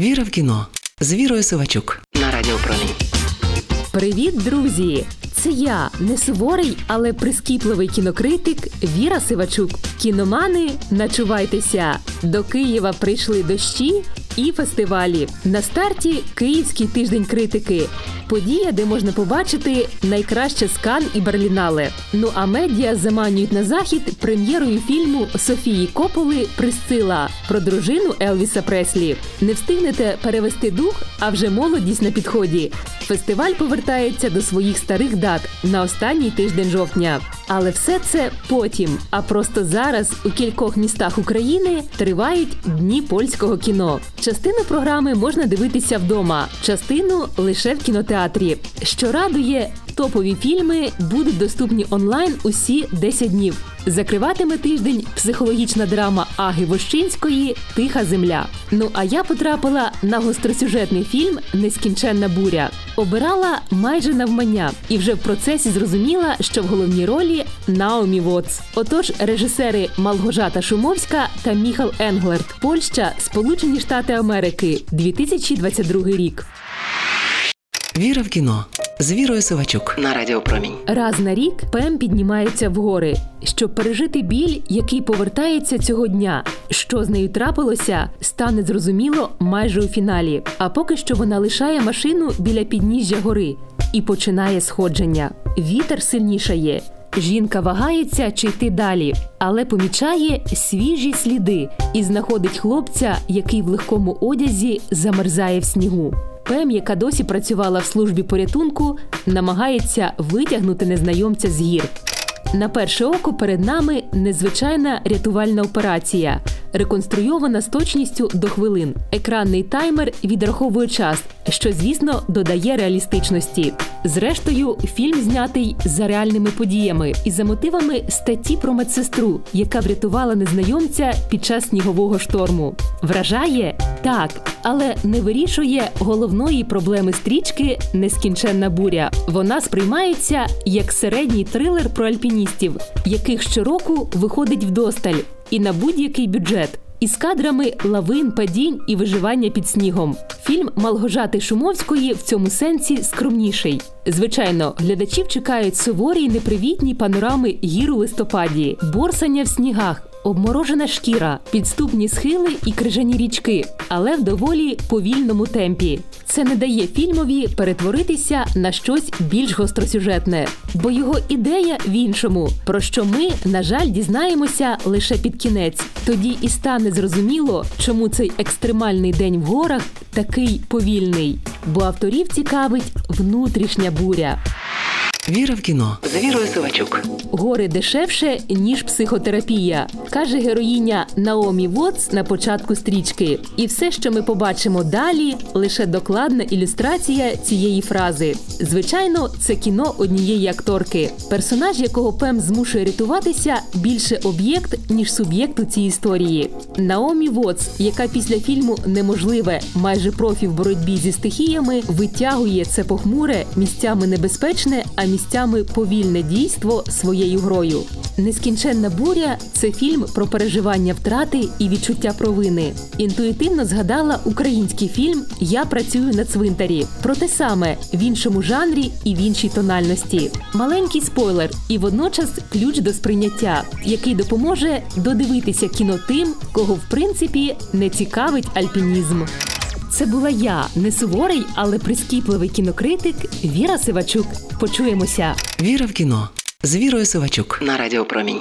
Віра в кіно з Вірою Сивачук на Радіо Промінь. Привіт, друзі! Це я, не суворий, але прискіпливий кінокритик Віра Сивачук. Кіномани, начувайтеся! До Києва прийшли дощі і фестивалі. На старті Київський тиждень критики. Подія, де можна побачити найкраще скан і Берлінале. Ну а медіа заманюють на захід прем'єрою фільму Софії Кополи Присцила про дружину Елвіса Преслі. Не встигнете перевести дух, а вже молодість на підході. Фестиваль повертається до своїх старих дат на останній тиждень жовтня. Але все це потім. А просто зараз у кількох містах України тривають дні польського кіно. Частину програми можна дивитися вдома, частину лише в кінотеатрі. Що радує, топові фільми будуть доступні онлайн усі 10 днів. Закриватиме тиждень психологічна драма Аги Вощинської Тиха земля. Ну а я потрапила на гостросюжетний фільм Нескінченна буря. Обирала майже навмання і вже в процесі зрозуміла, що в головній ролі Наомі Вотс. Отож, режисери Малгожата Шумовська та Міхал Енглерт, Польща, Сполучені Штати Америки, 2022 рік. Віра в кіно з Вірою Сивачук на Радіо Промінь. Раз на рік Пем піднімається в гори, щоб пережити біль, який повертається цього дня. Що з нею трапилося, стане зрозуміло майже у фіналі. А поки що вона лишає машину біля підніжжя гори і починає сходження. Вітер сильнішає. Жінка вагається чи йти далі, але помічає свіжі сліди і знаходить хлопця, який в легкому одязі замерзає в снігу. Пем, яка досі працювала в службі порятунку, намагається витягнути незнайомця з гір. На перше око перед нами незвичайна рятувальна операція, реконструйована з точністю до хвилин. Екранний таймер відраховує час, що, звісно, додає реалістичності. Зрештою, фільм знятий за реальними подіями і за мотивами статті про медсестру, яка врятувала незнайомця під час снігового шторму. Вражає так, але не вирішує головної проблеми стрічки Нескінченна буря. Вона сприймається як середній трилер про альпіністів, яких щороку виходить вдосталь і на будь-який бюджет. Із кадрами лавин, падінь і виживання під снігом. Фільм Малгожати Шумовської в цьому сенсі скромніший. Звичайно, глядачів чекають суворі й непривітні панорами гір у листопаді, борсання в снігах. Обморожена шкіра, підступні схили і крижані річки, але в доволі повільному темпі. Це не дає фільмові перетворитися на щось більш гостросюжетне, бо його ідея в іншому, про що ми, на жаль, дізнаємося лише під кінець. Тоді і стане зрозуміло, чому цей екстремальний день в горах такий повільний, бо авторів цікавить внутрішня буря. Віра в кіно з Вірою Сивачук. Гори дешевше ніж психотерапія, каже героїня Наомі Вотс на початку стрічки. І все, що ми побачимо далі, лише докладна ілюстрація цієї фрази. Звичайно, це кіно однієї акторки, персонаж якого Пем змушує рятуватися більше об'єкт ніж суб'єкт у цій історії. Наомі Вотс, яка після фільму неможливе, майже профі в боротьбі зі стихіями, витягує це похмуре, місцями небезпечне, а місцями повільне дійство своєю грою. Нескінченна буря це фільм про переживання втрати і відчуття провини. Інтуїтивно згадала український фільм Я працюю на цвинтарі про те саме в іншому жанрі і в іншій тональності. Маленький спойлер, і водночас ключ до сприйняття, який допоможе додивитися кіно тим, кого в принципі не цікавить альпінізм. Це була я, не суворий, але прискіпливий кінокритик Віра Сивачук. Почуємося. Віра в кіно з Вірою Сивачук на Радіо Промінь.